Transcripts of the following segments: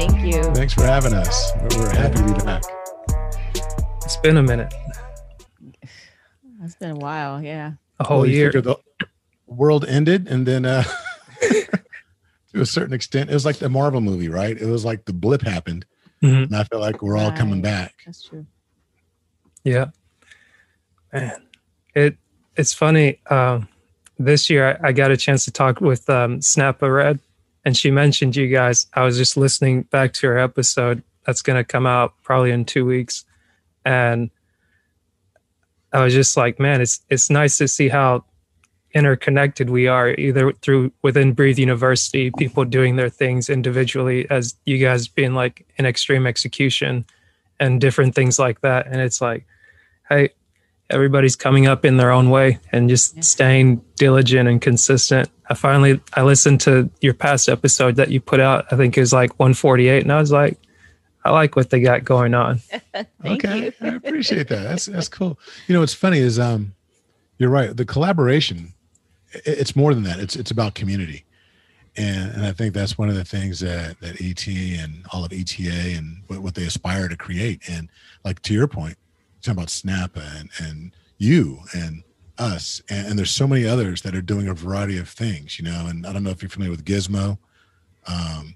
Thank you. Thanks for having us. We're we're happy to be back. It's been a minute, It's been a while. Yeah. a whole Well, year. The world ended, and then uh, to a certain extent, it was like the Marvel movie, right? It was like the blip happened, Mhm. and I feel like we're all coming back. That's true. Yeah, man, it it's funny. Um, this year, I, I got a chance to talk with um, Snappa Red, and she mentioned you guys. I was just listening back to her episode that's going to come out probably in two weeks, and I was just like, man, it's it's nice to see how interconnected we are either through within breathe university people doing their things individually as you guys being like in extreme execution and different things like that and it's like hey everybody's coming up in their own way and just Yeah. staying diligent and consistent i finally i listened to your past episode that you put out i think it was like 148 and i was like i like what they got going on okay, you. I appreciate that. That's that's cool. You know, what's funny is um, you're right. The collaboration, it's more than that. It's it's about community, and and I think that's one of the things that that ET and all of ETA and what, what they aspire to create. And like to your point, talking about Snap and and you and us, and, and there's so many others that are doing a variety of things. You know, and I don't know if you're familiar with Gizmo. Um,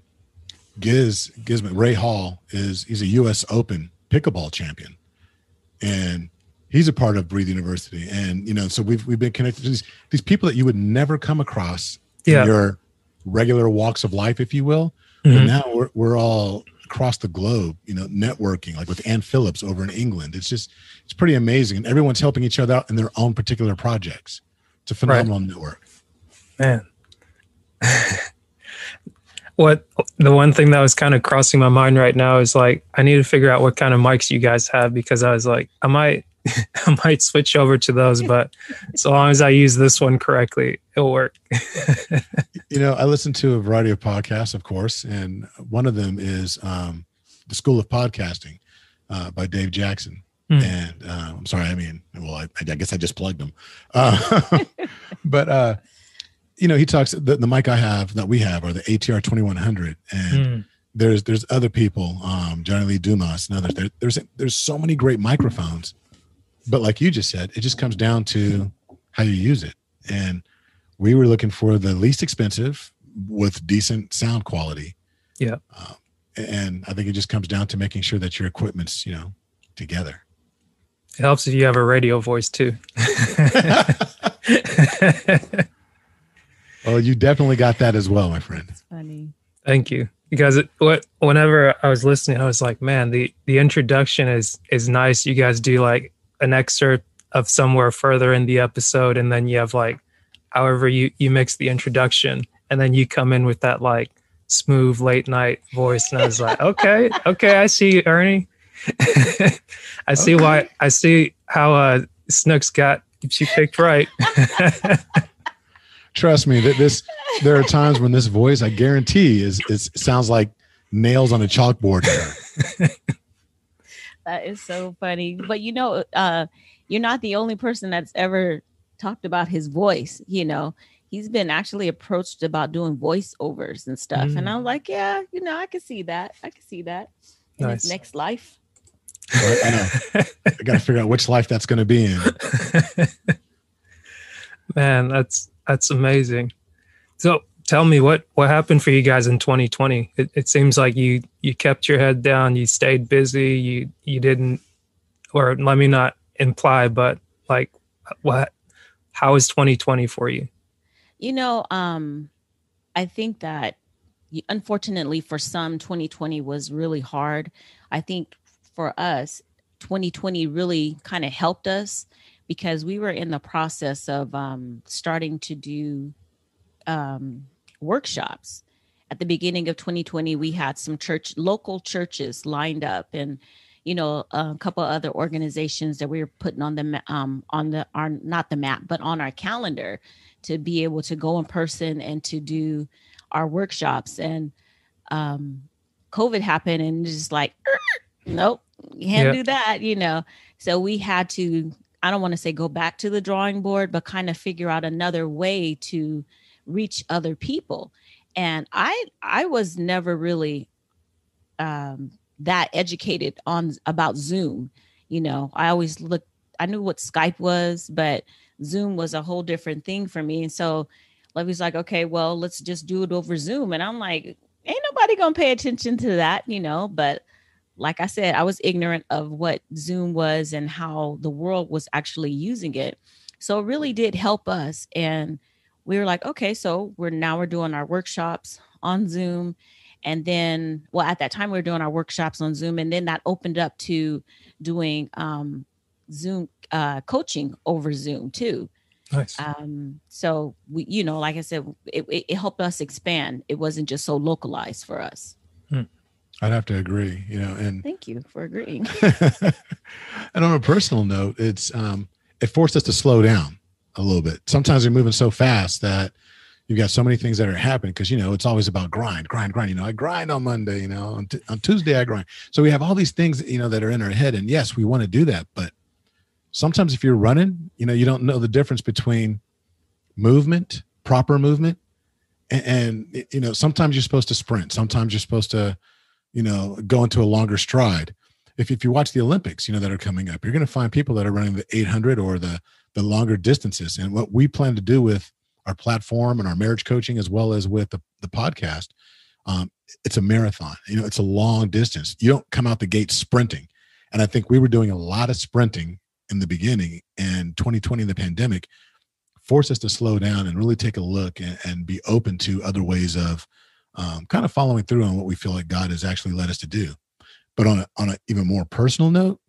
Giz Gizmo Ray Hall is he's a U.S. Open pickleball champion, and he's a part of Breathe University. And you know, so we've we've been connected to these these people that you would never come across Yeah. in your regular walks of life, if you will. But Mhm. now we're we're all across the globe, you know, networking like with Ann Phillips over in England. It's just it's pretty amazing, and everyone's helping each other out in their own particular projects. It's a phenomenal network. man what the one thing that was kind of crossing my mind right now is like i need to figure out what kind of mics you guys have because i was like i might i might switch over to those but so long as i use this one correctly it'll work You know, I listen to a variety of podcasts, of course, and one of them is um, the School of Podcasting uh, by Dave Jackson. Hmm. And uh, I'm sorry, I mean, well, I, I guess I just plugged him. Uh, but uh, you know, he talks. The, the mic I have that we have are the ATR 2100, and Mm. there's there's other people, um, Johnny Lee Dumas and others. There, there's there's so many great microphones, but like you just said, it just comes down to how you use it. And we were looking for the least expensive with decent sound quality. Yeah. Um, and I think it just comes down to making sure that your equipment's you know together. it helps if you have a radio voice too Well, you definitely got that as well, my friend. It's funny. Thank you. Because it, what whenever I was listening, I was like, man, the the introduction is is nice. You guys do like an excerpt of somewhere further in the episode, and then you have like, however you you mix the introduction, and then you come in with that like smooth late night voice, and I was like, okay, okay, I see you, Ernie. I see why. I see how uh, Snooks got she picked right. Trust me, that this there are times when this voice, I guarantee, is it sounds like nails on a chalkboard. That is so funny. But you know, uh, you're not the only person that's ever talked about his voice. You know, he's been actually approached about doing voiceovers and stuff. And I'm like, yeah, you know, I can see that. I can see that in Nice. his next life. Right? I know. I got to figure out which life that's going to be in. Man, that's that's amazing. So tell me what what happened for you guys in 2020? It, it seems like you you kept your head down, you stayed busy, you you didn't, or let me not imply, but like what? How was 2020 for you? You know, um, I think that unfortunately for some, 2020 was really hard. I think for us, 2020 really kind of helped us because we were in the process of um, starting to do um, workshops. at the beginning of 2020, we had some church, local churches lined up and, you know, a couple other organizations that we were putting on the, um, on the, our, not the map, but on our calendar to be able to go in person and to do our workshops. And, um, COVID happened and just like, nope, can't do that, you know. So we had to, I don't want to say go back to the drawing board, but kind of figure out another way to reach other people. And I I was never really um that educated on about Zoom. You know, I always looked I knew what Skype was, but Zoom was a whole different thing for me. And so Levy's like, okay, well, let's just do it over Zoom. And I'm like, ain't nobody gonna pay attention to that, you know. But like I said, I was ignorant of what Zoom was and how the world was actually using it. So it really did help us. And we were like, okay, so we're now we're doing our workshops on Zoom. And then, well, at that time we were doing our workshops on Zoom, and then that opened up to doing um, Zoom uh, coaching over Zoom too. Nice. Um, so we, you know, like I said, it, it, it, helped us expand. It wasn't just so localized for us. Hmm. I'd have to agree, you know, and thank you for agreeing. and on a personal note, it's um, it forced us to slow down a little bit. Sometimes we're moving so fast that you've got so many things that are happening because you know it's always about grind, grind, grind. You know, I grind on Monday. You know, on, t- on Tuesday I grind. So we have all these things you know that are in our head, and yes, we want to do that, but sometimes if you're running, you know, you don't know the difference between movement, proper movement, and, and you know, sometimes you're supposed to sprint. Sometimes you're supposed to, you know, go into a longer stride. If, if you watch the Olympics, you know, that are coming up, you're going to find people that are running the 800 or the, the longer distances. And what we plan to do with our platform and our marriage coaching, as well as with the, the podcast, um, it's a marathon. You know, it's a long distance. You don't come out the gate sprinting. And I think we were doing a lot of sprinting in the beginning and 2020 the pandemic forced us to slow down and really take a look and, and be open to other ways of um, kind of following through on what we feel like god has actually led us to do but on a, on an even more personal note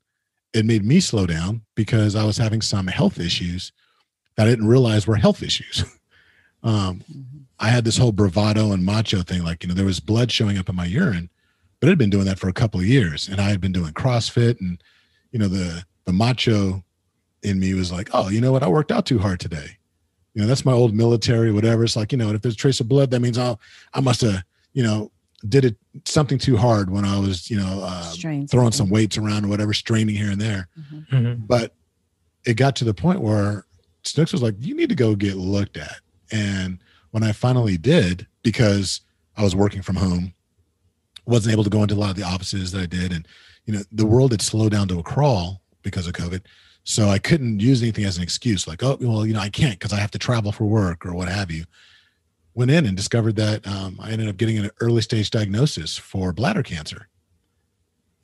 it made me slow down because i was having some health issues that i didn't realize were health issues um, mm-hmm. i had this whole bravado and macho thing like you know there was blood showing up in my urine but i'd been doing that for a couple of years and i had been doing crossfit and you know the the macho in me was like, oh, you know what? I worked out too hard today. You know, that's my old military, whatever. It's like, you know, if there's a trace of blood, that means I'll, I must have, you know, did it something too hard when I was, you know, uh, throwing some weights around or whatever, straining here and there. Mm-hmm. Mm-hmm. But it got to the point where Snooks was like, you need to go get looked at. And when I finally did, because I was working from home, wasn't able to go into a lot of the offices that I did. And, you know, the world had slowed down to a crawl because of COVID. So I couldn't use anything as an excuse, like, oh, well, you know, I can't because I have to travel for work or what have you. Went in and discovered that um, I ended up getting an early stage diagnosis for bladder cancer.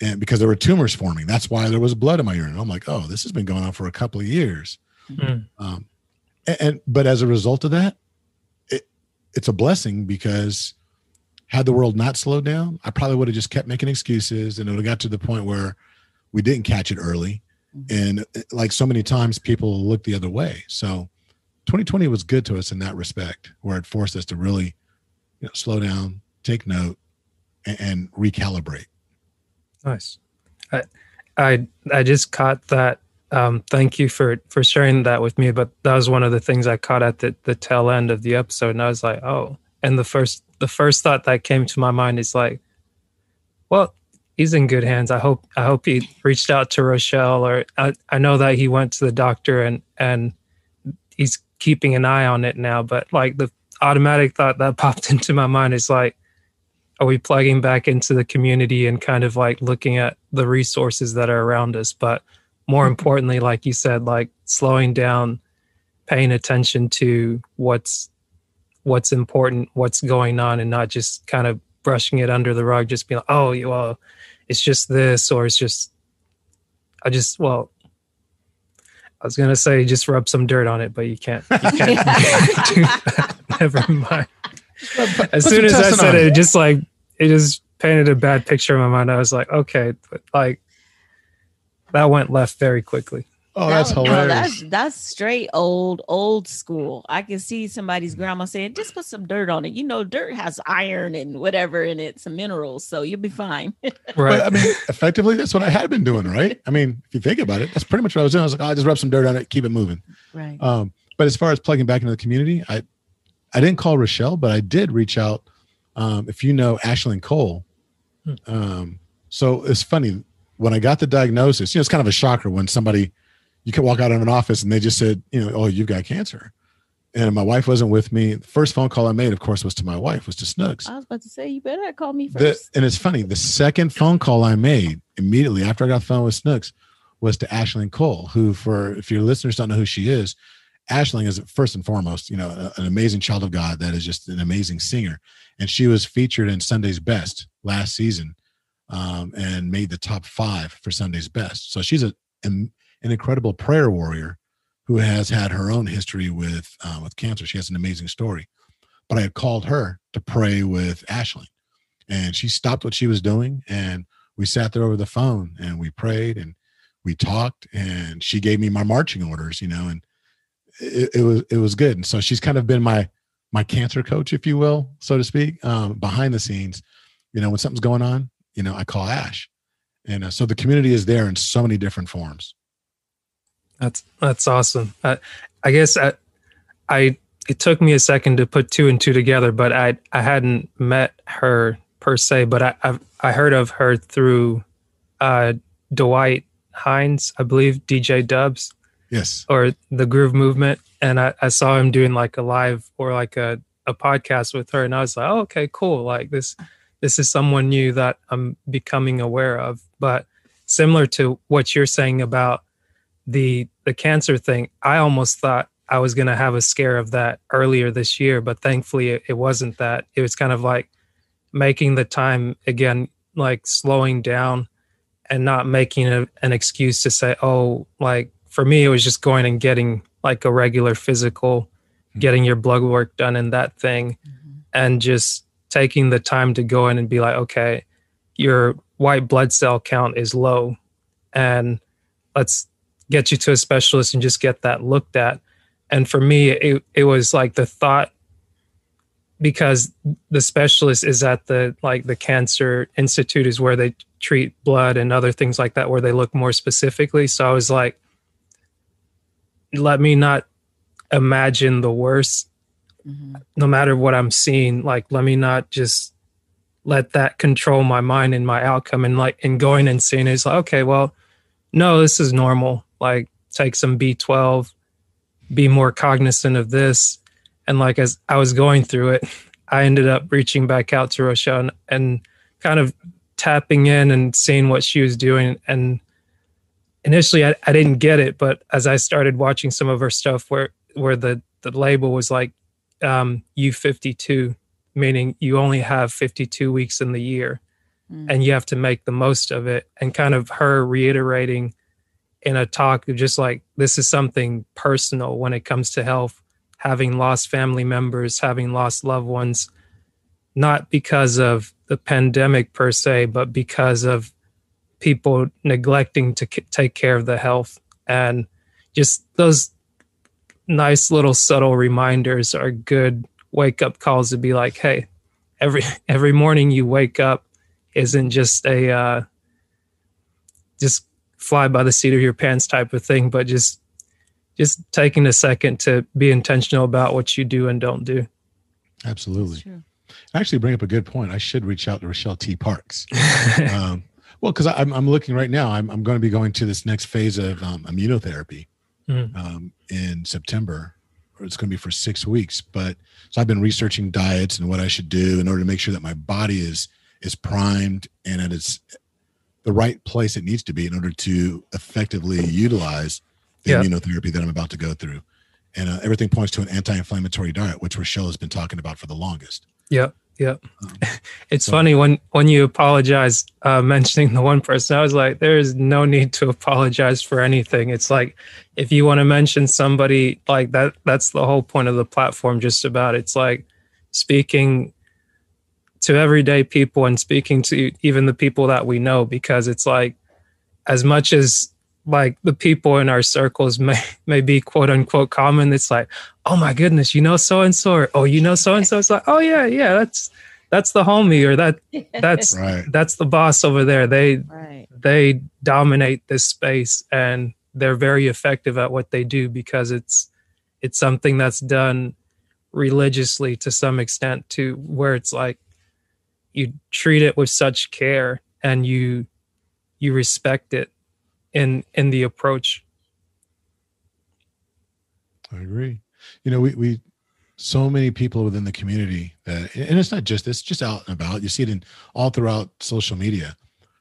And because there were tumors forming, that's why there was blood in my urine. I'm like, oh, this has been going on for a couple of years. Mm-hmm. Um, and, and, but as a result of that, it, it's a blessing because had the world not slowed down, I probably would have just kept making excuses, and it would have got to the point where we didn't catch it early Mm-hmm. And uh, like so many times, people look the other way. So 2020 was good to us in that respect, where it forced us to really you know, slow down, take note, and, and recalibrate. Nice. I, I, I just caught that. Um, thank you for for sharing that with me. But that was one of the things I caught at the the tail end of the episode, and I was like, oh. And the first the first thought that came to my mind is like, well, he's in good hands. I hope I hope he reached out to Rochelle or I, I know that he went to the doctor and and he's keeping an eye on it now. But like the automatic thought that popped into my mind is like, are we plugging back into the community and kind of like looking at the resources that are around us? But more mm-hmm. importantly, like you said, like slowing down, paying attention to what's what's important, what's going on, and not just kind of brushing it under the rug, just being like, oh, well, it's just this or it's just I just well I was gonna say just rub some dirt on it, but you can't. You can't do that. Never mind. As soon as I said it, it, just like it just painted a bad picture in my mind. I was like, okay, but like that went left very quickly. Oh, that's that, hilarious. No, that's that's straight old old school. I can see somebody's grandma saying, "Just put some dirt on it." You know, dirt has iron and whatever in it, some minerals, so you'll be fine. right. But, I mean, effectively, that's what I had been doing, right? I mean, if you think about it, that's pretty much what I was doing. I was like, oh, I just rub some dirt on it, keep it moving. Right. Um, but as far as plugging back into the community, I I didn't call Rochelle, but I did reach out. Um, if you know Ashlyn Cole, hmm. um, so it's funny when I got the diagnosis. You know, it's kind of a shocker when somebody you could walk out of an office and they just said, you know, oh, you've got cancer. And my wife wasn't with me. The first phone call I made, of course, was to my wife, was to Snooks. I was about to say, you better call me first. The, and it's funny, the second phone call I made immediately after I got the phone with Snooks was to Ashlyn Cole, who, for if your listeners don't know who she is, Ashlyn is first and foremost, you know, an amazing child of God that is just an amazing singer. And she was featured in Sunday's Best last season um, and made the top five for Sunday's Best. So she's a, an an incredible prayer warrior who has had her own history with uh, with cancer. She has an amazing story. But I had called her to pray with Ashley, and she stopped what she was doing, and we sat there over the phone and we prayed and we talked, and she gave me my marching orders, you know, and it, it was it was good. And so she's kind of been my my cancer coach, if you will, so to speak, um, behind the scenes. You know, when something's going on, you know, I call Ash, and uh, so the community is there in so many different forms. That's that's awesome. I, I guess I, I it took me a second to put two and two together, but I I hadn't met her per se, but I I've, I heard of her through uh, Dwight Hines, I believe DJ Dubs. Yes. Or the Groove Movement, and I, I saw him doing like a live or like a a podcast with her, and I was like, oh, okay, cool. Like this this is someone new that I'm becoming aware of, but similar to what you're saying about the the cancer thing, I almost thought I was going to have a scare of that earlier this year, but thankfully it, it wasn't that. It was kind of like making the time again, like slowing down and not making a, an excuse to say, oh, like for me, it was just going and getting like a regular physical, mm-hmm. getting your blood work done and that thing, mm-hmm. and just taking the time to go in and be like, okay, your white blood cell count is low. And let's get you to a specialist and just get that looked at. And for me, it, it was like the thought because the specialist is at the like the cancer institute is where they treat blood and other things like that where they look more specifically so i was like let me not imagine the worst mm-hmm. no matter what i'm seeing like let me not just let that control my mind and my outcome and like in going and seeing it, it's like okay well no this is normal like take some B12, be more cognizant of this. And like as I was going through it, I ended up reaching back out to Rochelle and, and kind of tapping in and seeing what she was doing. And initially I, I didn't get it, but as I started watching some of her stuff where where the, the label was like um, U52, meaning you only have 52 weeks in the year mm. and you have to make the most of it. And kind of her reiterating in a talk just like this is something personal when it comes to health having lost family members having lost loved ones not because of the pandemic per se but because of people neglecting to k- take care of the health. And just those nice little subtle reminders are good wake up calls to be like hey every every morning you wake up isn't just a uh, just fly by the seat of your pants type of thing, but just just taking a second to be intentional about what you do and don't do. Absolutely. Actually, bring up a good point. I should reach out to Rochelle T. Parks. um, well, because I'm, I'm looking right now. I'm, I'm going to be going to this next phase of um, immunotherapy mm. um, in September. It's going to be for six weeks. But so I've been researching diets and what I should do in order to make sure that my body is is primed and that it's the right place it needs to be in order to effectively utilize the yeah. immunotherapy that I'm about to go through. And uh, everything points to an anti-inflammatory diet, which Rochelle has been talking about for the longest. Yep, yep. Um, it's so. funny when when you apologize uh, mentioning the one person. I was like, there is no need to apologize for anything. It's like if you want to mention somebody like that, that's the whole point of the platform. Just about it's like speaking to everyday people and speaking to even the people that we know because it's like as much as like the people in our circles may may be quote unquote common. It's like, oh my goodness, you know so and so, or oh you know so and so. It's like, oh yeah, yeah, that's that's the homie, or that that's right. that's the boss over there. They right. they dominate this space and they're very effective at what they do because it's it's something that's done religiously to some extent to where it's like you treat it with such care and you you respect it in in the approach. I agree. You know we we so many people within the community that and it's not just it's just out and about. You see it in all throughout social media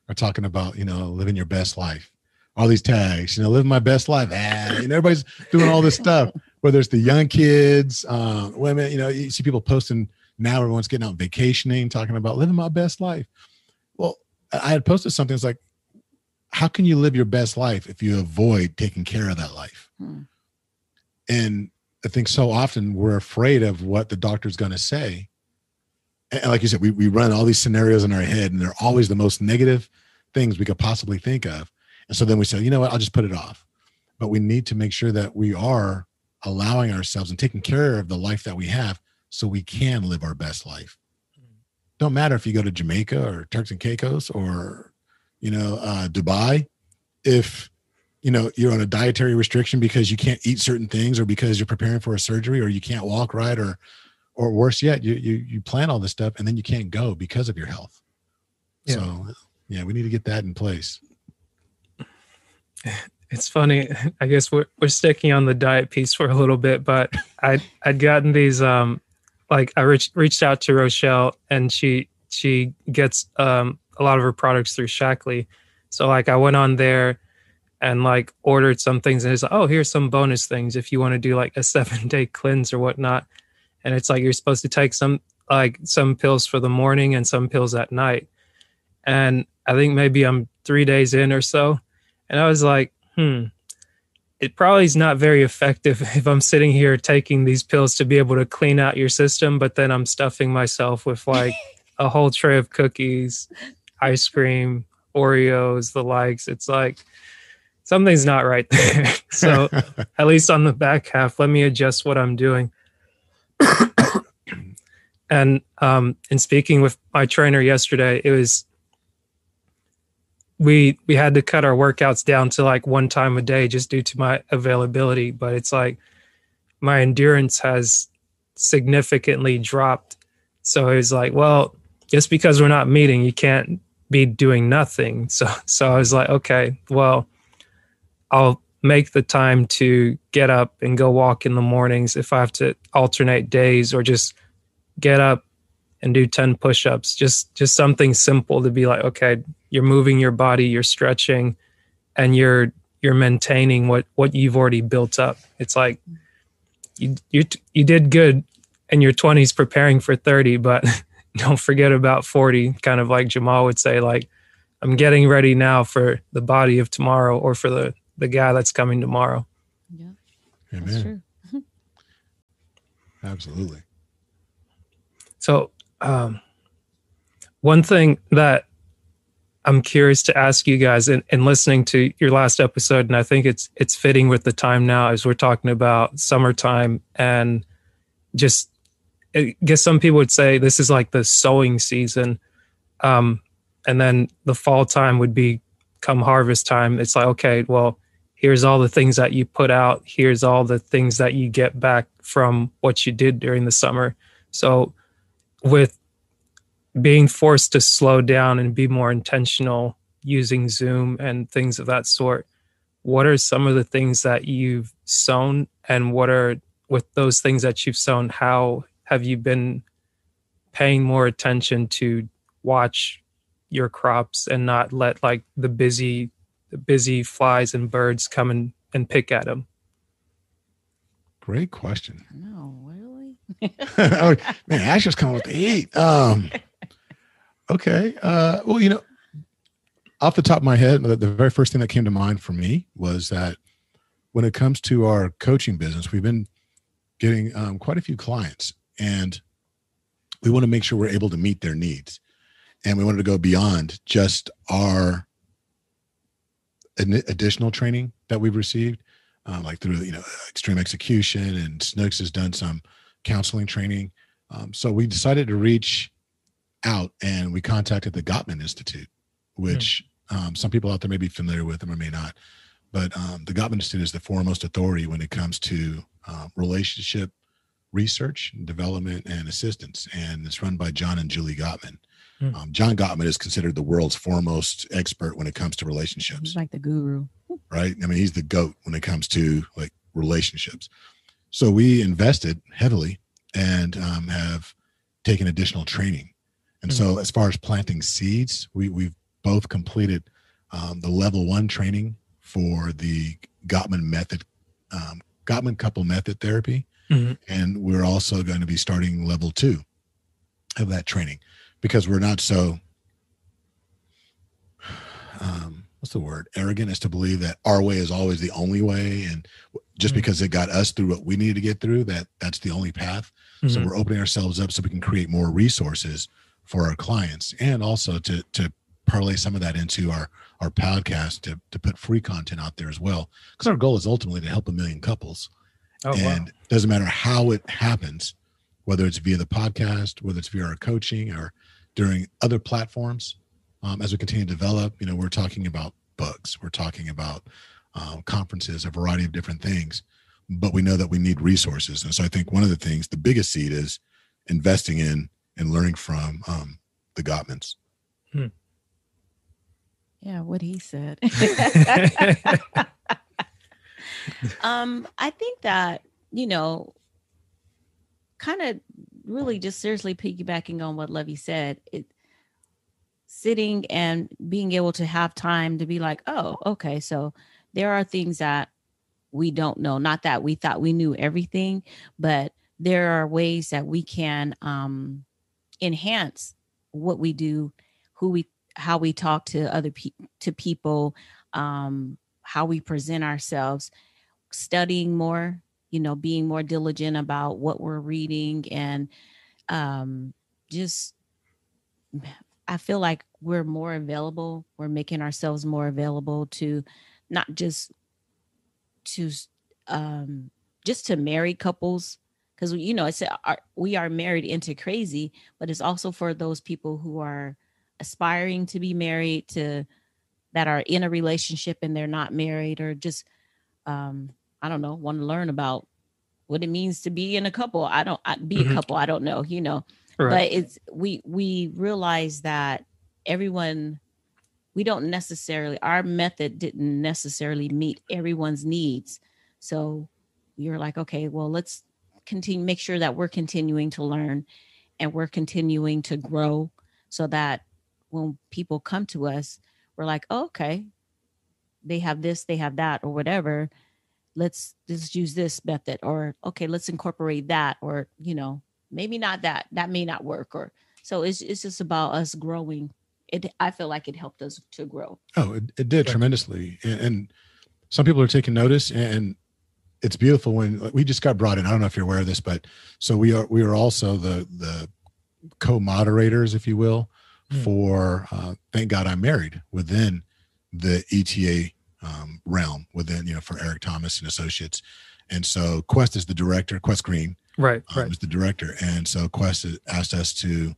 are talking about you know living your best life. All these tags you know living my best life. Ah, know everybody's doing all this stuff whether it's the young kids uh, women you know you see people posting now everyone's getting out vacationing talking about living my best life well i had posted something it's like how can you live your best life if you avoid taking care of that life? Hmm. And I think so often we're afraid of what the doctor's going to say. And like you said, we, we run all these scenarios in our head and they're always the most negative things we could possibly think of. And so then we say, you know what, I'll just put it off. But we need to make sure that we are allowing ourselves and taking care of the life that we have so we can live our best life. Hmm. Don't matter if you go to Jamaica or Turks and Caicos or you know, uh, Dubai, if you know you're on a dietary restriction because you can't eat certain things or because you're preparing for a surgery or you can't walk right or or worse yet you you you plan all this stuff and then you can't go because of your health yeah. so yeah we need to get that in place it's funny i guess we're, we're sticking on the diet piece for a little bit but i i'd gotten these um like i reached reached out to rochelle and she she gets um a lot of her products through Shaklee. So like I went on there and like ordered some things and it's like, oh, here's some bonus things if you want to do like a seven day cleanse or whatnot. And it's like you're supposed to take some like some pills for the morning and some pills at night. And I think maybe I'm three days in or so. And I was like, hmm, it probably is not very effective if I'm sitting here taking these pills to be able to clean out your system, but then I'm stuffing myself with like a whole tray of cookies ice cream, Oreos, the likes. It's like something's not right there. so at least on the back half, let me adjust what I'm doing. and um, in speaking with my trainer yesterday, it was we we had to cut our workouts down to like one time a day just due to my availability. But it's like my endurance has significantly dropped. So it was like, well, just because we're not meeting, you can't be doing nothing. So so I was like, okay, well, I'll make the time to get up and go walk in the mornings if I have to alternate days or just get up and do 10 push-ups. Just just something simple to be like, okay, you're moving your body, you're stretching and you're you're maintaining what what you've already built up. It's like you you you did good in your 20s preparing for 30, but don't forget about 40 kind of like jamal would say like i'm getting ready now for the body of tomorrow or for the the guy that's coming tomorrow yeah Amen. that's true absolutely so um one thing that i'm curious to ask you guys in, in listening to your last episode and i think it's it's fitting with the time now as we're talking about summertime and just I guess some people would say this is like the sowing season. Um, and then the fall time would be come harvest time. It's like, okay, well, here's all the things that you put out. Here's all the things that you get back from what you did during the summer. So with being forced to slow down and be more intentional using Zoom and things of that sort, what are some of the things that you've sown and what are with those things that you've sown, how have you been paying more attention to watch your crops and not let like the busy the busy flies and birds come and, and pick at them great question. No really oh, man ash was coming with the heat um okay uh well you know off the top of my head the, very first thing that came to mind for me was that when it comes to our coaching business we've been getting um, quite a few clients and we want to make sure we're able to meet their needs and we wanted to go beyond just our additional training that we've received, um, like through you know extreme execution, and Snooks has done some counseling training. Um, so we decided to reach out and we contacted the Gottman Institute, which mm. um, some people out there may be familiar with them or may not. But um, the Gottman Institute is the foremost authority when it comes to uh, relationship research, development, and assistance. And it's run by John and Julie Gottman. Mm. Um, John Gottman is considered the world's foremost expert when it comes to relationships. He's like the guru. Right? I mean, he's the goat when it comes to like relationships. So we invested heavily and um, have taken additional training. And mm-hmm. so, as far as planting seeds, we, we've both completed um, the level one training for the Gottman method, um, Gottman couple method therapy. Mm-hmm. And we're also going to be starting level two of that training because we're not so, um, what's the word, arrogant as to believe that our way is always the only way. And just mm-hmm. because it got us through what we needed to get through, that that's the only path. Mm-hmm. So we're opening ourselves up so we can create more resources for our clients and also to to parlay some of that into our our podcast to to put free content out there as well because our goal is ultimately to help a million couples oh, and wow. doesn't matter how it happens whether it's via the podcast whether it's via our coaching or during other platforms um, as we continue to develop you know we're talking about books we're talking about um, conferences a variety of different things but we know that we need resources and so i think one of the things the biggest seed is investing in and learning from um, the Gottmans. Hmm. Yeah, what he said. um, I think that, you know, kind of really just seriously piggybacking on what Levy said, it sitting and being able to have time to be like, oh, okay, so there are things that we don't know. Not that we thought we knew everything, but there are ways that we can um enhance what we do, who we how we talk to other people to people, um, how we present ourselves, studying more, you know, being more diligent about what we're reading and um, just I feel like we're more available. We're making ourselves more available to not just to um, just to married couples because you know it's a, we are married into crazy but it's also for those people who are aspiring to be married to that are in a relationship and they're not married or just um i don't know want to learn about what it means to be in a couple i don't I, be mm-hmm. a couple i don't know you know right. but it's we we realize that everyone we don't necessarily our method didn't necessarily meet everyone's needs. So you're like okay well let's continue make sure that we're continuing to learn and we're continuing to grow so that when people come to us we're like oh, okay they have this they have that or whatever. Let's just use this method or okay let's incorporate that or you know maybe not that that may not work or so it's, it's just about us growing it i feel like it helped us to grow oh it, it did tremendously and, and some people are taking notice and it's beautiful when we just got brought in. I don't know if you're aware of this, but so we are we are also the the co-moderators, if you will, mm. for uh, Thank God I'm Married within the ETA um, realm within you know for Eric Thomas and Associates, and so Quest is the director. Quest Green, right, um, right, is the director, and so Quest asked us to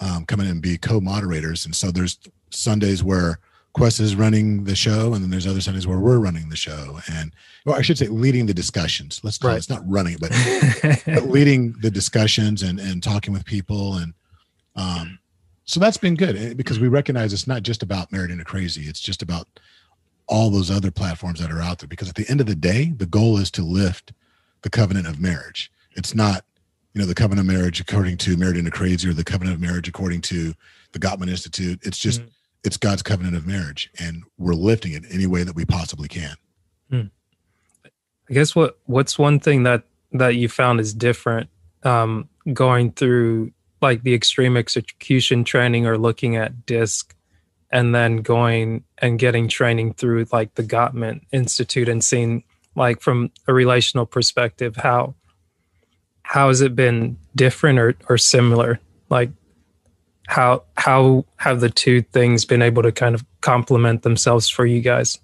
um, come in and be co-moderators, and so there's Sundays where Quest is running the show, and then there's other Sundays where we're running the show, and well, I should say leading the discussions. Let's call right. it, it's not running it, but, but leading the discussions and and talking with people, and um, so that's been good eh, because we recognize it's not just about married into crazy; it's just about all those other platforms that are out there. Because at the end of the day, the goal is to lift the covenant of marriage. It's not you know the covenant of marriage according to married into crazy or the covenant of marriage according to the Gottman Institute. It's just mm-hmm it's God's covenant of marriage, and we're lifting it any way that we possibly can. Hmm. I guess what what's one thing that that you found is different um, going through like the extreme execution training or looking at disc and then going and getting training through like the Gottman Institute and seeing like from a relational perspective how how has it been different or, or similar like how how have the two things been able to kind of complement themselves for you guys?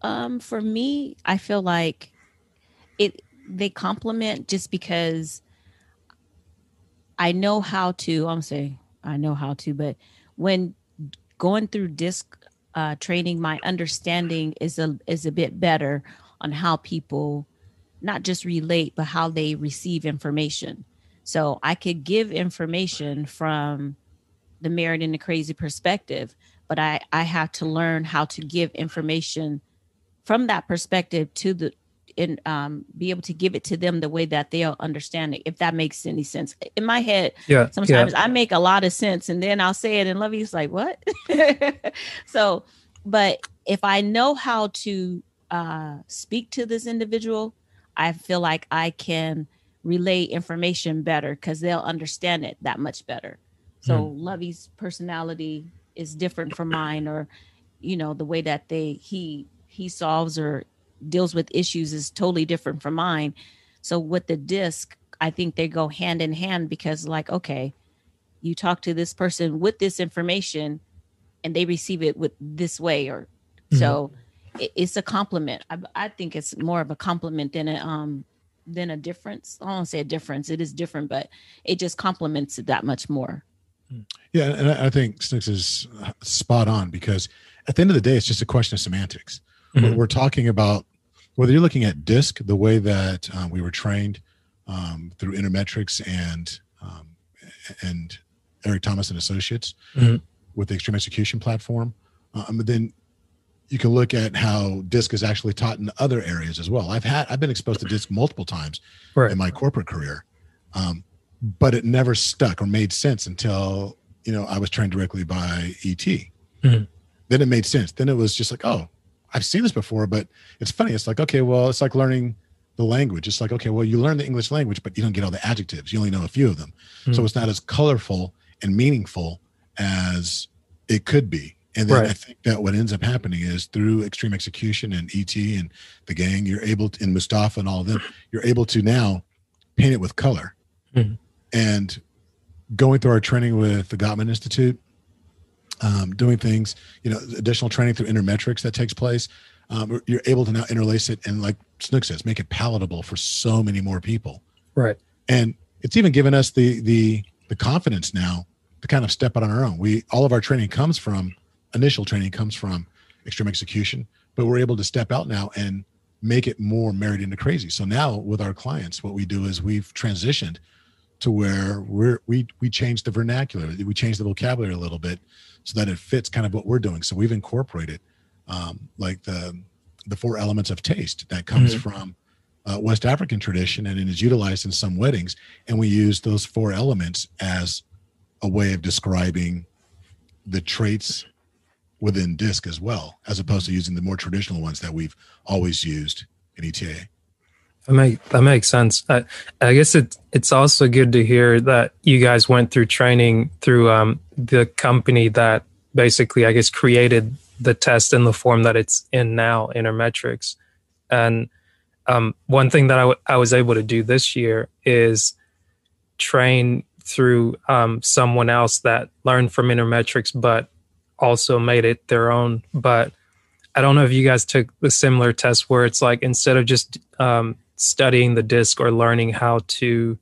Um, for me, I feel like it they complement just because I know how to. I'm saying I know how to, but when going through disc uh, training, my understanding is a is a bit better on how people not just relate, but how they receive information. So I could give information from the married and the crazy perspective, but I I have to learn how to give information from that perspective to the and um, be able to give it to them the way that they'll understand it, if that makes any sense. In my head, yeah, sometimes yeah. I make a lot of sense and then I'll say it and Lovey's like, what? so, but if I know how to uh, speak to this individual, I feel like I can relay information better because they'll understand it that much better. So mm. Lovey's personality is different from mine, or you know, the way that they he he solves or deals with issues is totally different from mine. So with the disc, I think they go hand in hand because like, okay, you talk to this person with this information and they receive it with this way or mm-hmm. so it, it's a compliment. I, I, think it's more of a compliment than a um than a difference. I don't say a difference. It is different, but it just complements it that much more. Yeah, and I think Snooks is spot on because at the end of the day, it's just a question of semantics. Mm-hmm. We're talking about whether you're looking at DISC, the way that um, we were trained um, through Innermetrix and um, and Eric Thomas and Associates mm-hmm. with the Extreme Execution platform, um, but then you can look at how DISC is actually taught in other areas as well. I've had I've been exposed to DISC multiple times right. in my corporate career, um, but it never stuck or made sense until you know I was trained directly by ET. Mm-hmm. Then it made sense. Then it was just like, oh, I've seen this before, but it's funny. It's like, okay, well, it's like learning the language. It's like, okay, well, you learn the English language, but you don't get all the adjectives. You only know a few of them. Mm-hmm. So hmm. it's not as colorful and meaningful as it could be. And then right. I think that what ends up happening is through extreme execution and ET and the gang, you're able to, and Mustafa and all of them, you're able to now paint it with color. Mm-hmm. And going through our training with the Gottman Institute, um, doing things, you know, additional training through Innermetrix that takes place. Um, you're able to now interlace it and, like Snook says, make it palatable for so many more people. Right. And it's even given us the the the confidence now to kind of step out on our own. We all of our training comes from initial training comes from extreme execution, but we're able to step out now and make it more married into crazy. So now with our clients, what we do is we've transitioned to where we're we we change the vernacular, we change the vocabulary a little bit so that it fits kind of what we're doing. So we've incorporated um, like the the four elements of taste that comes mm-hmm. from uh, West African tradition and it is utilized in some weddings, and we use those four elements as a way of describing the traits within disc as well, as opposed to using the more traditional ones that we've always used in ETA. That make that makes sense. I, I guess it it's also good to hear that you guys went through training through um, the company that basically, I guess, created the test in the form that it's in now, Innermetrix. And um, one thing that I, w- I was able to do this year is train through um, someone else that learned from Innermetrix, but also made it their own. But I don't know if you guys took the similar test where it's like instead of just um, studying the disc or learning how to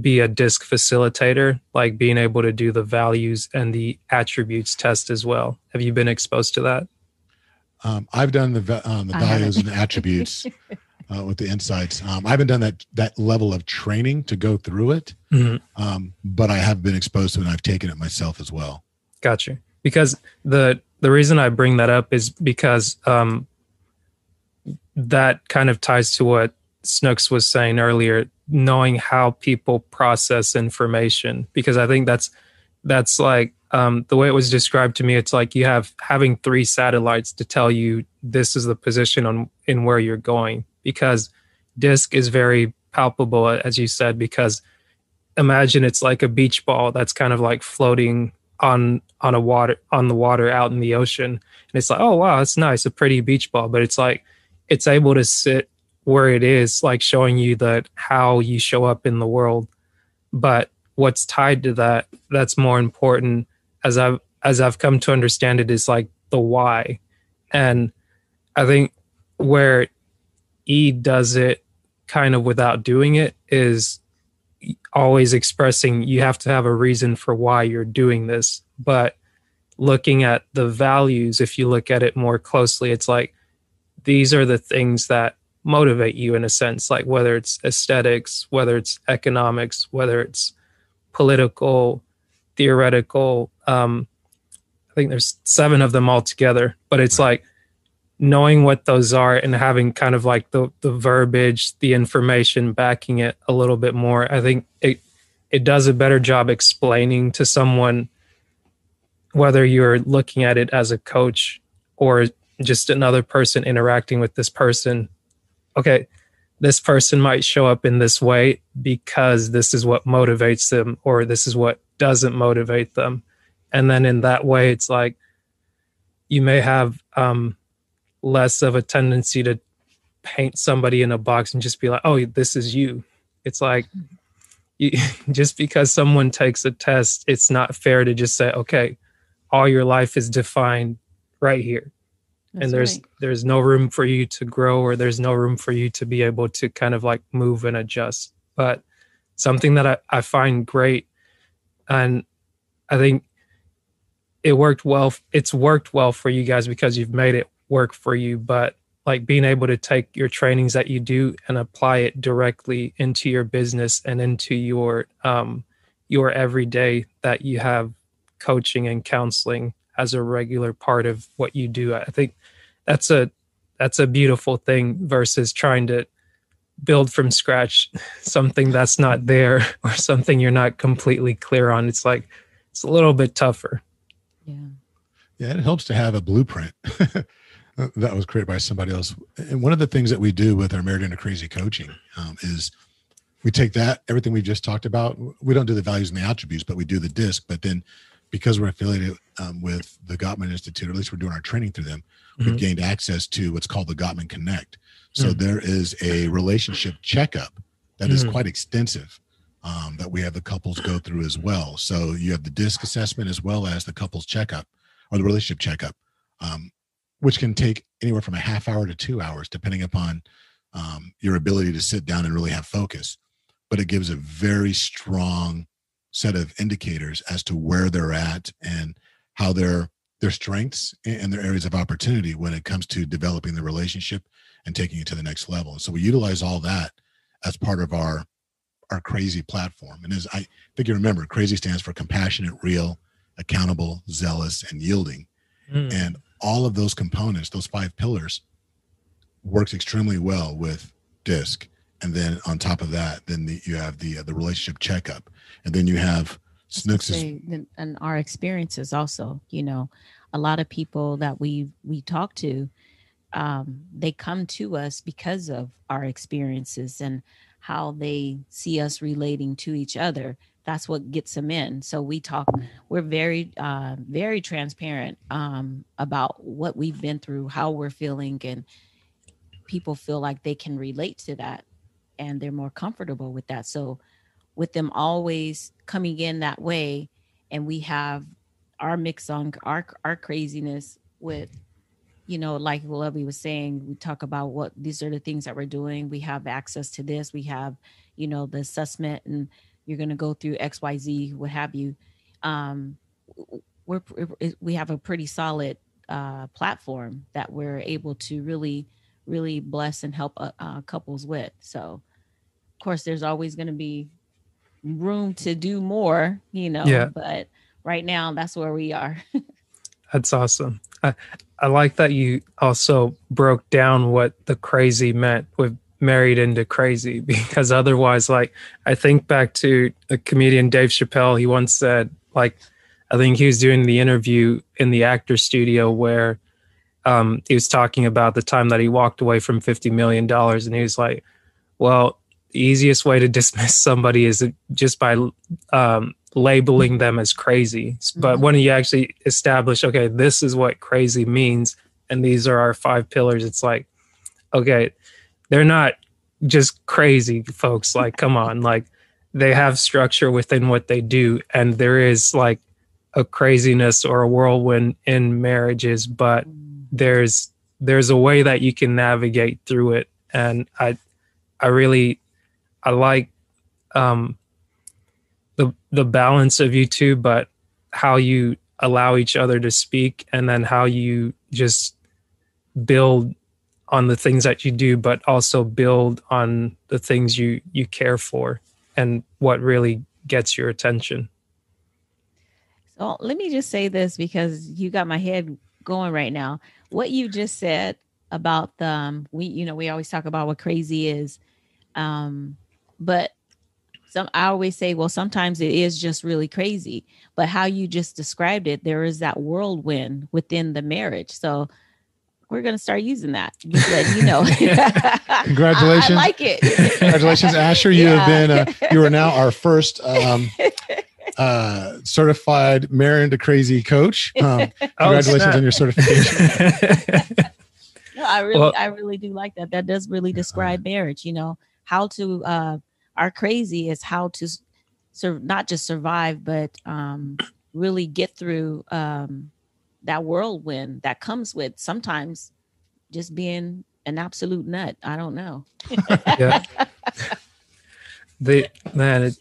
be a disc facilitator, like being able to do the values and the attributes test as well. Have you been exposed to that? Um, I've done the um, the values and the attributes uh, with the insights. Um, I haven't done that that level of training to go through it, mm-hmm. Um, but I have been exposed to it. and I've taken it myself as well. Gotcha. Because the the reason I bring that up is because um, that kind of ties to what Snooks was saying earlier, knowing how people process information, because I think that's that's like um, the way it was described to me. It's like you have having three satellites to tell you this is the position on in where you're going, because disc is very palpable, as you said, because imagine it's like a beach ball that's kind of like floating on on a water on the water out in the ocean. And it's like oh wow it's nice a pretty beach ball. But it's like it's able to sit where it is like showing you that how you show up in the world. But what's tied to that that's more important as I've as I've come to understand it is like the why. And I think where E does it kind of without doing it is always expressing you have to have a reason for why you're doing this. But looking at the values, if you look at it more closely, it's like these are the things that motivate you in a sense, like whether it's aesthetics, whether it's economics, whether it's political, theoretical. Um, I think there's seven of them altogether, but it's like knowing what those are and having kind of like the the verbiage, the information backing it a little bit more. I think it it does a better job explaining to someone whether you're looking at it as a coach or just another person interacting with this person. Okay, this person might show up in this way because this is what motivates them or this is what doesn't motivate them and then in that way it's like you may have um, less of a tendency to paint somebody in a box and just be like oh this is you. It's like you, just because someone takes a test it's not fair to just say okay all your life is defined right here. That's and there's right. there's no room for you to grow or there's no room for you to be able to kind of like move and adjust. But something that i, I find great and i think it worked well it's worked well for you guys because you've made it work for you but like being able to take your trainings that you do and apply it directly into your business and into your um your everyday that you have coaching and counseling as a regular part of what you do i think that's a that's a beautiful thing versus trying to build from scratch something that's not there or something you're not completely clear on. It's like it's a little bit tougher. Yeah. Yeah it helps to have a blueprint that was created by somebody else and one of the things that we do with our married into crazy coaching um, is we take that everything we've just talked about we don't do the values and the attributes but we do the disc but then because we're affiliated um, with the Gottman Institute, or at least we're doing our training through them, mm-hmm. we've gained access to what's called the Gottman Connect. So mm-hmm. there is a relationship checkup that mm-hmm. is quite extensive um, that we have the couples go through as well. So you have the DISC assessment as well as the couples checkup or the relationship checkup, um, which can take anywhere from a half hour to two hours, depending upon um, your ability to sit down and really have focus. But it gives a very strong set of indicators as to where they're at and how their their strengths and their areas of opportunity when it comes to developing the relationship and taking it to the next level. So we utilize all that as part of our our crazy platform. And as I think you remember, crazy stands for compassionate, real, accountable, zealous, and yielding. Mm. And all of those components, those five pillars, works extremely well with DISC and then on top of that, then the, you have the uh, the relationship checkup, and then you have Snooks and our experiences also. You know, a lot of people that we we talk to, um, they come to us because of our experiences and how they see us relating to each other. That's what gets them in. So we talk. We're very uh, very transparent um, about what we've been through, how we're feeling, and people feel like they can relate to that and they're more comfortable with that. So with them always coming in that way and we have our mix on our our craziness with you know like Lovey was saying we talk about what these are the things that we're doing we have access to this we have you know the assessment and you're going to go through xyz what have you um we're we have a pretty solid uh platform that we're able to really really bless and help uh, uh, couples with. So, of course, there's always going to be room to do more, you know. Yeah. But right now, that's where we are. that's awesome. I, I like that you also broke down what the crazy meant with married into crazy because otherwise like i think back to a comedian dave chappelle he once said like i think he was doing the interview in the actor studio where um, he was talking about the time that he walked away from $50 million. And he was like, well, the easiest way to dismiss somebody is just by um, labeling them as crazy. But mm-hmm. when you actually establish, okay, this is what crazy means, and these are our five pillars, it's like, okay, they're not just crazy folks. Like, come on, like they have structure within what they do and there is like a craziness or a whirlwind in marriages but there's there's a way that you can navigate through it and i i really i like um the the balance of you two but how you allow each other to speak and then how you just build on the things that you do but also build on the things you you care for and what really gets your attention. So let me just say this because you got my head going right now. What you just said about the um, we you know we always talk about what crazy is um but some i always say well sometimes it is just really crazy but how you just described it there is that whirlwind within the marriage. So we're going to start using that. Just letting you know. Congratulations! I, I, like it. Congratulations, Asher. You yeah. have been uh, you are now our first um, uh, certified married to crazy coach. Um, oh, congratulations oh, on your certification. no, I really, well, I really do like that. That does really describe marriage. You know how to. Uh, our crazy is how to sur- not just survive, but um, really get through um, that whirlwind that comes with sometimes just being an absolute nut. I don't know. yeah. The man, it,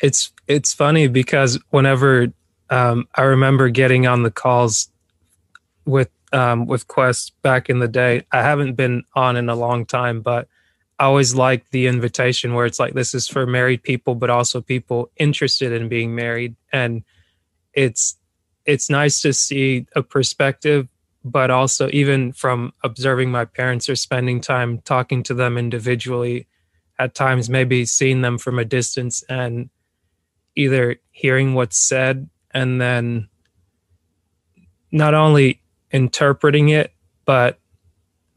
it's it's funny because whenever um, I remember getting on the calls with um, with Quest back in the day, I haven't been on in a long time, but I always like the invitation where it's like this is for married people, but also people interested in being married, and it's it's nice to see a perspective but also even from observing my parents or spending time talking to them individually at times maybe seeing them from a distance and either hearing what's said and then not only interpreting it but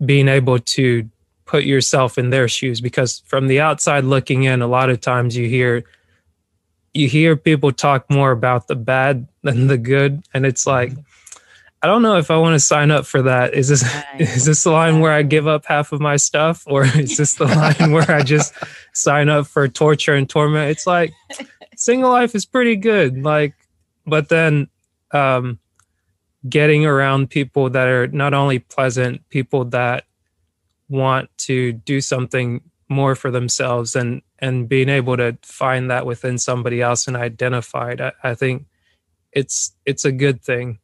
being able to put yourself in their shoes because from the outside looking in a lot of times you hear you hear people talk more about the bad than the good and it's like i don't know if i want to sign up for that. Is this is this the line where i give up half of my stuff or is this the line where i just sign up for torture and torment? It's like single life is pretty good like but then um getting around people that are not only pleasant people that want to do something more for themselves and and being able to find that within somebody else and identify it I, I think it's it's a good thing.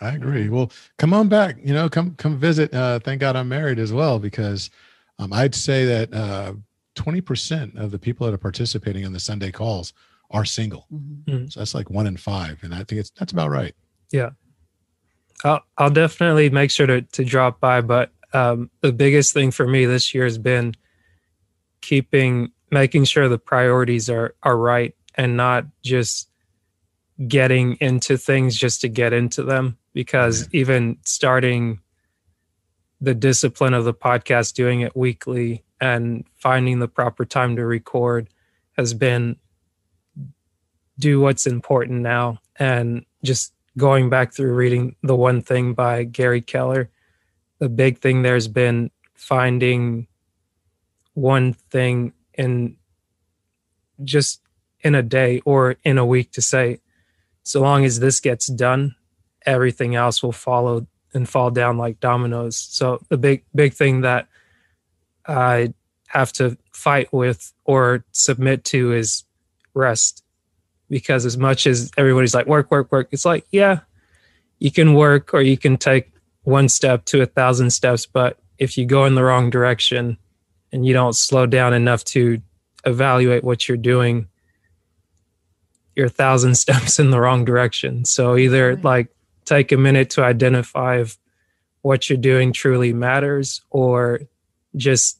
I agree. Well come on back you know come come visit uh thank god i'm married as well because um, i'd say that uh 20% of the people that are participating in the sunday calls are single. Mm-hmm. mm-hmm. so that's like one in five and i think it's that's about right. Yeah. I'll, I'll definitely make sure to, to drop by but um, the biggest thing for me this year has been keeping making sure the priorities are are right and not just getting into things just to get into them because even starting the discipline of the podcast doing it weekly and finding the proper time to record has been do what's important now and just going back through reading the one thing by gary keller the big thing there's been finding one thing in just in a day or in a week to say so long as this gets done everything else will follow and fall down like dominoes. So the big big thing that i have to fight with or submit to is rest. Because as much as everybody's like work work work it's like yeah you can work or you can take one step to a thousand steps but if you go in the wrong direction and you don't slow down enough to evaluate what you're doing you're a thousand steps in the wrong direction so either right. like take a minute to identify if what you're doing truly matters or just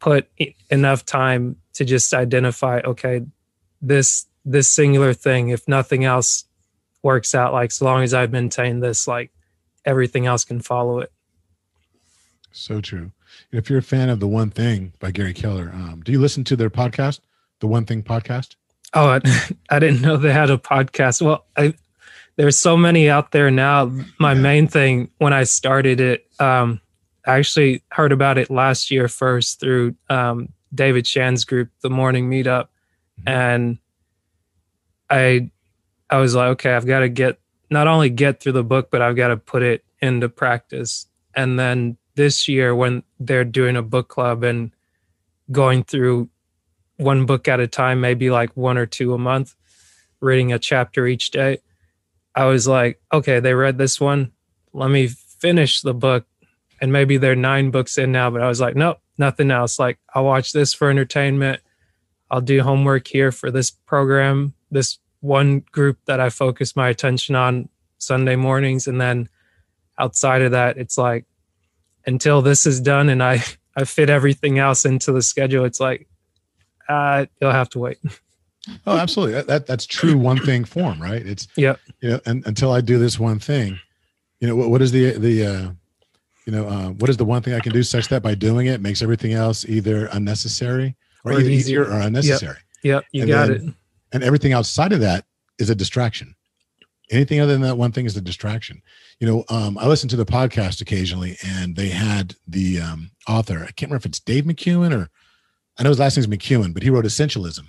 put enough time to just identify okay this this singular thing if nothing else works out like so long as i've maintained this like everything else can follow it so true if you're a fan of the One Thing by Gary Keller, um, do you listen to their podcast, the One Thing podcast? Oh, I, I didn't know they had a podcast. Well, I, there's so many out there now. My yeah. main thing when I started it, um, I actually heard about it last year first through um, David Shan's group, the morning meetup, mm-hmm. and I I was like, okay, I've got to get not only get through the book, but I've got to put it into practice. And then this year, when they're doing a book club and going through one book at a time, maybe like one or two a month, reading a chapter each day, I was like, okay, they read this one. Let me finish the book. And maybe they're nine books in now, but I was like, nope, nothing else. Like, I'll watch this for entertainment. I'll do homework here for this program, this one group that I focus my attention on Sunday mornings. And then outside of that, it's like until this is done and I, I fit everything else into the schedule, it's like, uh, you'll have to wait. oh, absolutely. That, that, that's true one thing form, right? It's yeah. You know, and until I do this one thing, you know, what, what is the, the, uh, you know, uh, what is the one thing I can do such that by doing it makes everything else either unnecessary or, or easier or unnecessary. Yep, yep you and got it and everything outside of that is a distraction. Anything other than that one thing is a distraction. You know um, i listen to the podcast occasionally and they had the um, author. I can't remember if it's dave McKeown or i know his last name's McKeown but he wrote essentialism.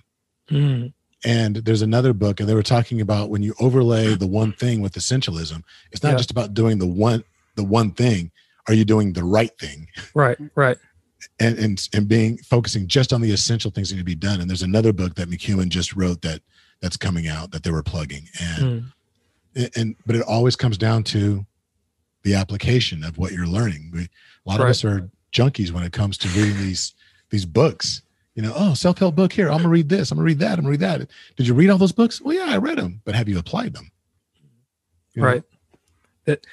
Mm. and there's another book and they were talking about when you overlay the one thing with essentialism it's not yeah. just about doing the one the one thing. Are you doing the right thing? Right right and and and being focusing just on the essential things that need to be done. And there's another book that McKeown just wrote that that's coming out that they were plugging, and mm. and but it always comes down to the application of what you're learning. We, a lot right. of us are junkies when it comes to reading these these books. You know, oh, self help book here. I'm gonna read this. I'm gonna read that. I'm gonna read that. Did you read all those books? Well, yeah, I read them, but have you applied them? You right. It,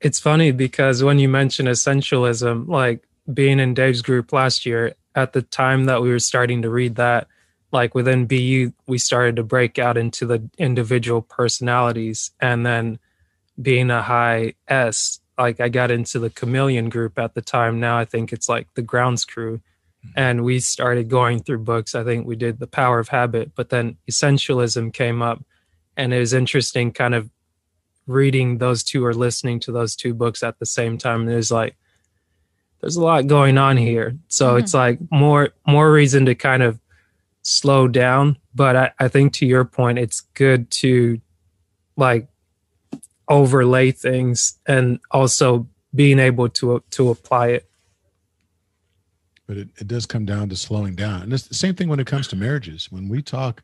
it's funny because when you mention essentialism, like being in Dave's group last year, at the time that we were starting to read that, like within BU, we started to break out into the individual personalities. And then being a high S, like I got into the chameleon group at the time. Now I think it's like the grounds crew. Hmm. And we started going through books. I think we did The Power of Habit, but then Essentialism came up. And it was interesting kind of reading those two or listening to those two books at the same time. And it was like, there's a lot going on here. So mm-hmm. it's like more more reason to kind of slow down. But I, I think to your point, it's good to like overlay things and also being able to to apply it. But it, it does come down to slowing down. And it's the same thing when it comes to marriages. When we talk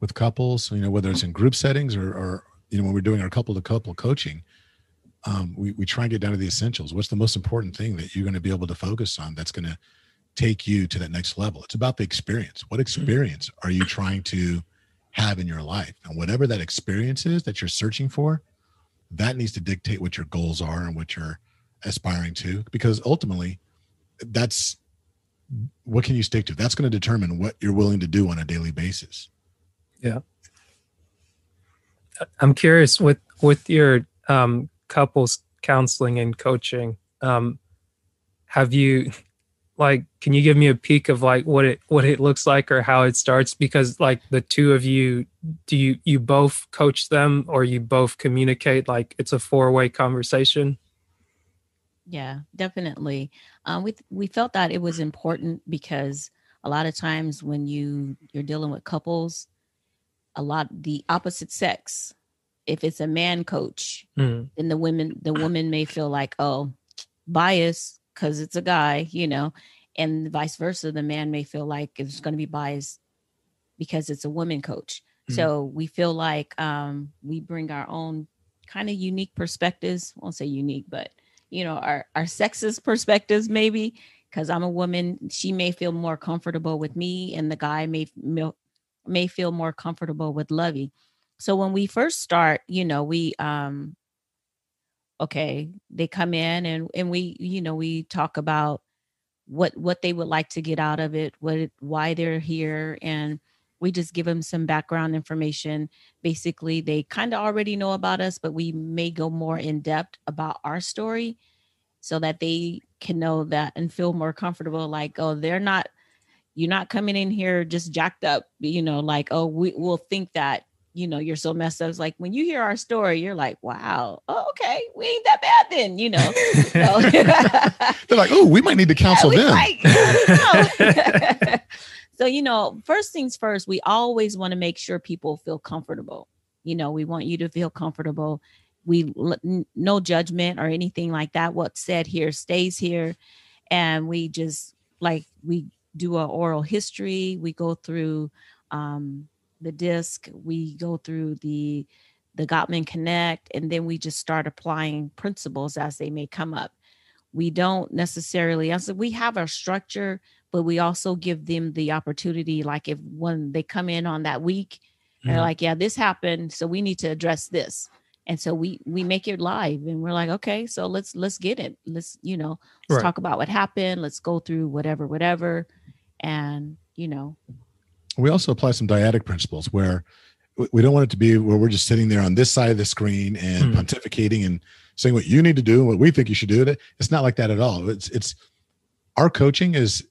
with couples, you know, whether it's in group settings or, or you know, when we're doing our couple to couple coaching, um, we, we try and get down to the essentials. What's the most important thing that you're going to be able to focus on that's going to take you to that next level? It's about the experience. What mm-hmm. experience are you trying to have in your life? And whatever that experience is that you're searching for, that needs to dictate what your goals are and what you're aspiring to, because ultimately, that's what can you stick to? That's going to determine what you're willing to do on a daily basis. Yeah. I'm curious with with your um, couples counseling and coaching um have you like can you give me a peek of like what it what it looks like or how it starts? Because like the two of you do you you both coach them or you both communicate? Like it's a four-way conversation. Yeah definitely. Um, we we felt that it was important because a lot of times when you you're dealing with couples a lot the opposite sex if it's a man coach, mm. then the women the woman may feel like, oh, bias because it's a guy, you know, and vice versa. The man may feel like it's going to be biased because it's a woman coach. Mm. So we feel like um, we bring our own kind of unique perspectives. I won't say unique, but you know, our our sexist perspectives maybe because I'm a woman. She may feel more comfortable with me, and the guy may may feel more comfortable with Lovey. So when we first start, you know, we um okay, they come in and and we, you know, we talk about what what they would like to get out of it, what why they're here and we just give them some background information. Basically, they kind of already know about us, but we may go more in depth about our story so that they can know that and feel more comfortable like, oh, they're not you're not coming in here just jacked up, you know, like, oh, we will think that you know, you're so messed up. It's like when you hear our story, you're like, wow, oh, okay, we ain't that bad then, you know. They're like, oh, we might need to counsel yeah, them. so, you know, first things first, we always want to make sure people feel comfortable. You know, we want you to feel comfortable. We no judgment or anything like that. What's said here stays here. And we just like we do a oral history. We go through um the disc, we go through the the Gottman Connect, and then we just start applying principles as they may come up. We don't necessarily, as we have our structure, but we also give them the opportunity, like if when they come in on that week, they're mm-hmm. like, yeah, this happened, so we need to address this. And so we we make it live, and we're like, okay, so let's let's get it. Let's you know, let's right. talk about what happened. Let's go through whatever, whatever, and you know, we also apply some dyadic principles where we don't want it to be where we're just sitting there on this side of the screen and mm. pontificating and saying what you need to do and what we think you should do. It's not like that at all. It's it's our coaching is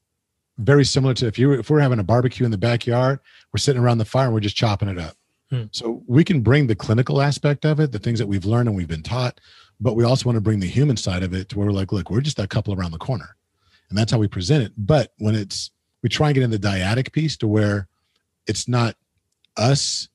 very similar to if you if we're having a barbecue in the backyard, we're sitting around the fire and we're just chopping it up. Mm. So we can bring the clinical aspect of it, the things that we've learned and we've been taught, but we also want to bring the human side of it to where we're like, look, we're just a couple around the corner. And that's how we present it. But when it's we try and get in the dyadic piece to where it's not us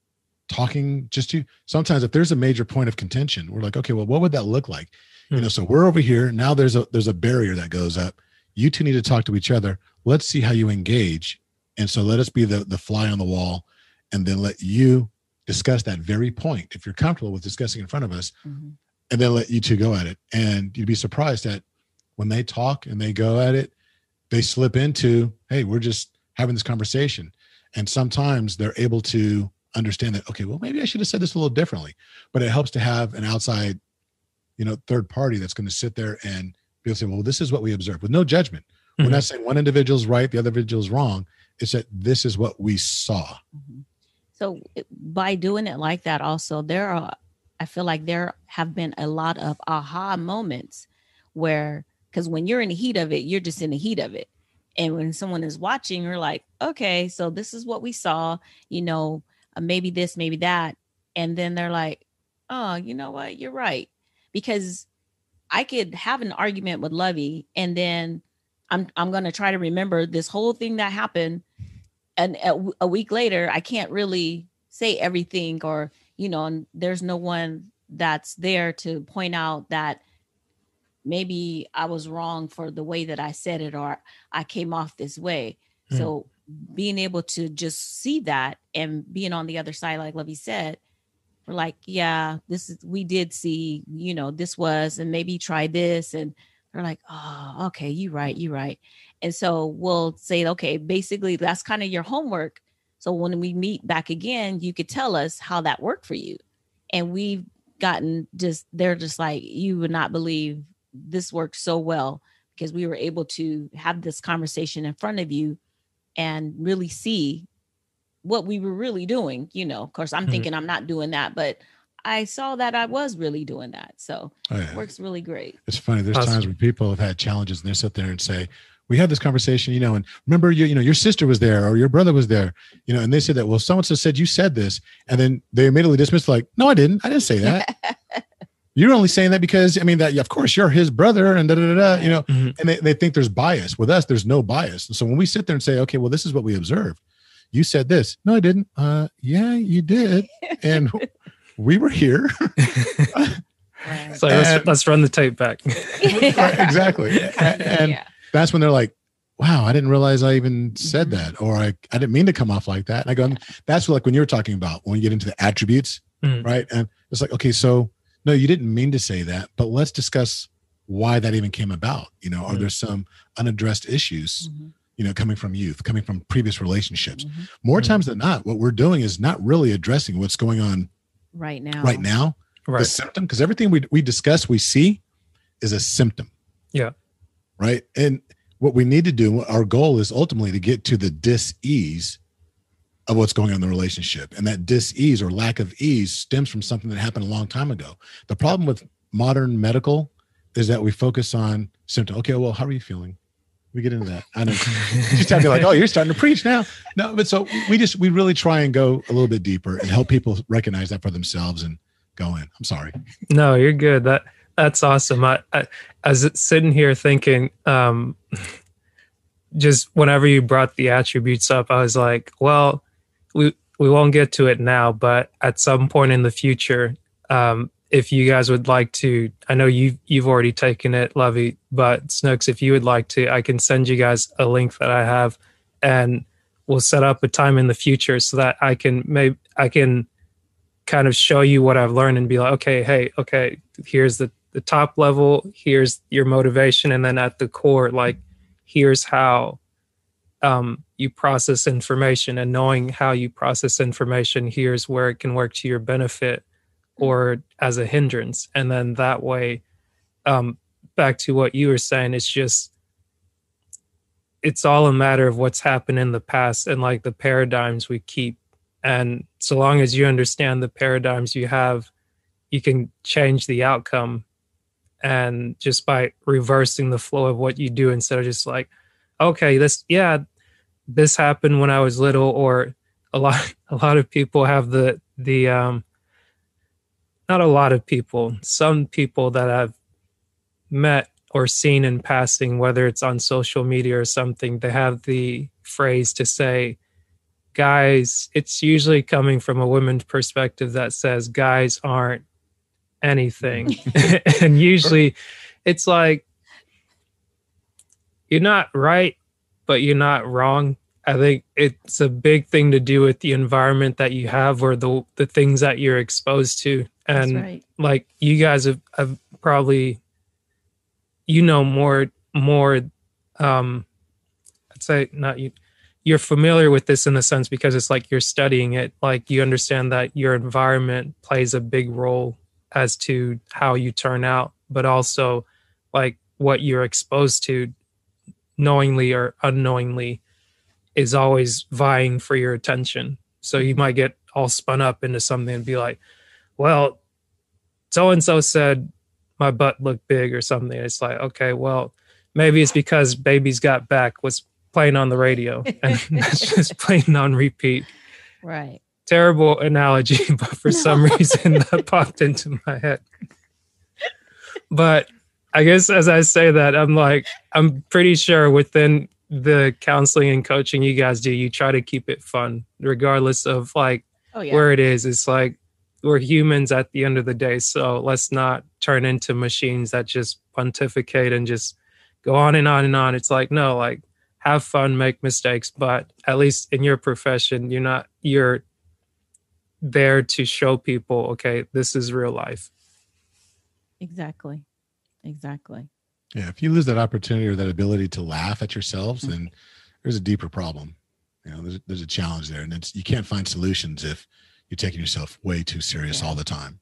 talking just to sometimes if there's a major point of contention we're like okay well what would that look like? Hmm. you know so we're over here. Now there's a there's a barrier that goes up. You two need to talk to each other. Let's see how you engage. And so let us be the the fly on the wall and then let you discuss that very point. If you're comfortable with discussing in front of us mm-hmm. and then let you two go at it. And you'd be surprised that when they talk and they go at it they slip into hey we're just having this conversation and sometimes they're able to understand that okay well maybe i should have said this a little differently but it helps to have an outside you know third party that's going to sit there and be able to say well this is what we observed with no judgment mm-hmm. we're not saying one individual's right the other individual's wrong it's that this is what we saw mm-hmm. so by doing it like that also there are i feel like there have been a lot of aha moments where because when you're in the heat of it you're just in the heat of it and when someone is watching you're like okay so this is what we saw you know uh, maybe this maybe that and then they're like oh you know what? You're right because i could have an argument with lovey and then i'm i'm going to try to remember this whole thing that happened and a, a week later i can't really say everything or you know and there's no one that's there to point out that maybe I was wrong for the way that I said it or I came off this way. Mm. So being able to just see that and being on the other side, like Lovey said, we're like, yeah, this is we did see, you know, this was, and maybe try this. And they're like, oh, okay, you right, you right. And so we'll say, okay, basically that's kind of your homework. So when we meet back again, you could tell us how that worked for you. And we've gotten just they're just like, you would not believe this worked so well because we were able to have this conversation in front of you and really see what we were really doing. You know, of course, I'm mm-hmm. thinking I'm not doing that, but I saw that I was really doing that. So oh, yeah. it works really great. It's funny. There's awesome. times when people have had challenges and they sit there and say, we had this conversation, you know, and remember you, you know, your sister was there or your brother was there, you know, and they said that, well, someone said you said this. And then they immediately dismissed like, no, I didn't. I didn't say that. You're only saying that because I mean that of course you're his brother and da da da, you know, mm-hmm. and they, they think there's bias. With us, there's no bias. so when we sit there and say, okay, well, this is what we observed. You said this. No, I didn't. Uh, yeah, you did. And we were here. so let's, let's run the tape back. right, exactly. And, and yeah. that's when they're like, wow, I didn't realize I even said mm-hmm. that, or I, I didn't mean to come off like that. And I go, that's like when you're talking about when you get into the attributes, mm-hmm. right? And it's like, okay, so no, you didn't mean to say that, but let's discuss why that even came about. You know, mm-hmm. are there some unaddressed issues, mm-hmm. you know, coming from youth, coming from previous relationships? Mm-hmm. More mm-hmm. times than not, what we're doing is not really addressing what's going on right now. Right now, right. the symptom, because everything we we discuss, we see, is a symptom. Yeah. Right. And what we need to do, our goal is ultimately to get to the dis-ease of what's going on in the relationship. And that dis-ease or lack of ease stems from something that happened a long time ago. The problem with modern medical is that we focus on symptom. Okay, well, how are you feeling? We get into that. I know. She's talking like, oh, you're starting to preach now. No, but so we just we really try and go a little bit deeper and help people recognize that for themselves and go in. I'm sorry. No, you're good. That that's awesome. I, I, I was sitting here thinking, um, just whenever you brought the attributes up, I was like, well, we we won't get to it now, but at some point in the future, um, if you guys would like to, I know you you've already taken it, Lovey, but Snooks, if you would like to, I can send you guys a link that I have, and we'll set up a time in the future so that I can maybe I can kind of show you what I've learned and be like, okay, hey, okay, here's the the top level, here's your motivation, and then at the core, like here's how um, you process information, and knowing how you process information, here's where it can work to your benefit or as a hindrance, and then that way, um, back to what you were saying, it's just it's all a matter of what's happened in the past and like the paradigms we keep. And so long as you understand the paradigms you have you can change the outcome. And just by reversing the flow of what you do instead of just like okay this yeah this happened when i was little or a lot a lot of people have the the um not a lot of people some people that i've met or seen in passing whether it's on social media or something they have the phrase to say guys it's usually coming from a woman's perspective that says guys aren't anything. and usually it's like you're not right, but you're not wrong. I think it's a big thing to do with the environment that you have or the the things that you're exposed to. And right. like you guys have, have probably you know more more um I'd say not you you're familiar with this in the sense because it's like you're studying it like you understand that your environment plays a big role as to how you turn out, but also like what you're exposed to knowingly or unknowingly is always vying for your attention. So you might get all spun up into something and be like, well, so and so said my butt looked big or something. It's like, okay, well, maybe it's because Baby's Got Back was playing on the radio and that's just playing on repeat. Right terrible analogy, but for no. some reason that popped into my head. But I guess as I say that, I'm like, I'm pretty sure within the counseling and coaching you guys do, you try to keep it fun, regardless of like oh, yeah. where it is. It's like we're humans at the end of the day. So let's not turn into machines that just pontificate and just go on and on and on. It's like, no, like have fun, make mistakes, but at least in your profession, you're not, you're there to show people, okay, this is real life. Exactly. Exactly. Yeah. If you lose that opportunity or that ability to laugh at yourselves, mm-hmm. then there's a deeper problem. You know, there's, there's a challenge there, and it's you can't find solutions if you're taking yourself way too serious yeah. all the time.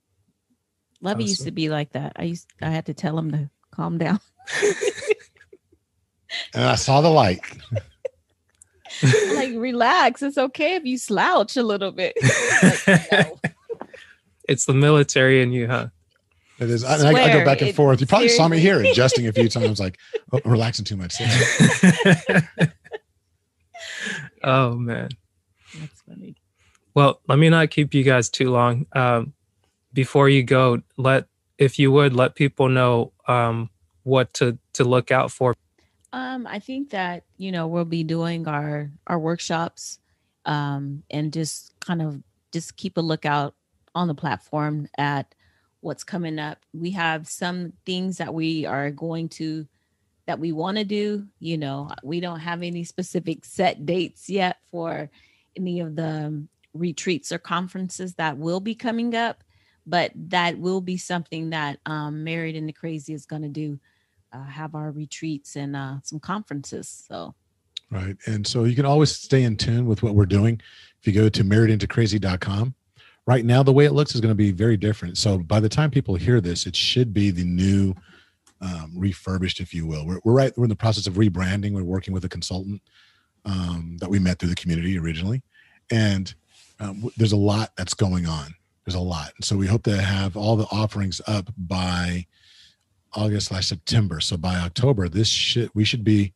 Lovey used to be like that. I used I had to tell him to calm down. and I saw the light. like relax. It's okay if you slouch a little bit. like, no. It's the military in you, huh? It is. I, I, I, go back and forth. You probably seriously. saw me here adjusting a few times, like oh, relaxing too much. oh man, that's funny. Well, let me not keep you guys too long. Um, before you go, let if you would let people know um, what to to look out for um, I think that you know we'll be doing our our workshops, um, and just kind of just keep a lookout on the platform at what's coming up. We have some things that we are going to that we want to do. You know, we don't have any specific set dates yet for any of the um, retreats or conferences that will be coming up, but that will be something that um, Married Into Crazy is going to do uh, have our retreats and uh, some conferences. So, right. And so you can always stay in tune with what we're doing. If you go to marriedintocrazy.com, right now, the way it looks is going to be very different. So by the time people hear this, it should be the new, um, refurbished, if you will. We're, we're right. We're in the process of rebranding. We're working with a consultant um, that we met through the community originally. And um, there's a lot that's going on. There's a lot. And so we hope to have all the offerings up by August slash September. So by October, this should we should be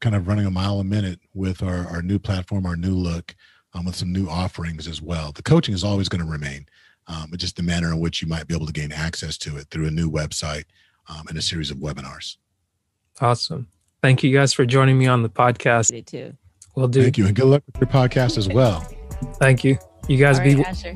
kind of running a mile a minute with our, our new platform, our new look, um, with some new offerings as well. The coaching is always going to remain, um, but just the manner in which you might be able to gain access to it through a new website um, and a series of webinars. Awesome. Thank you guys for joining me on the podcast. Me too. We'll do. Thank you. And good luck with your podcast as well. Thank you. You guys All be right, Asher.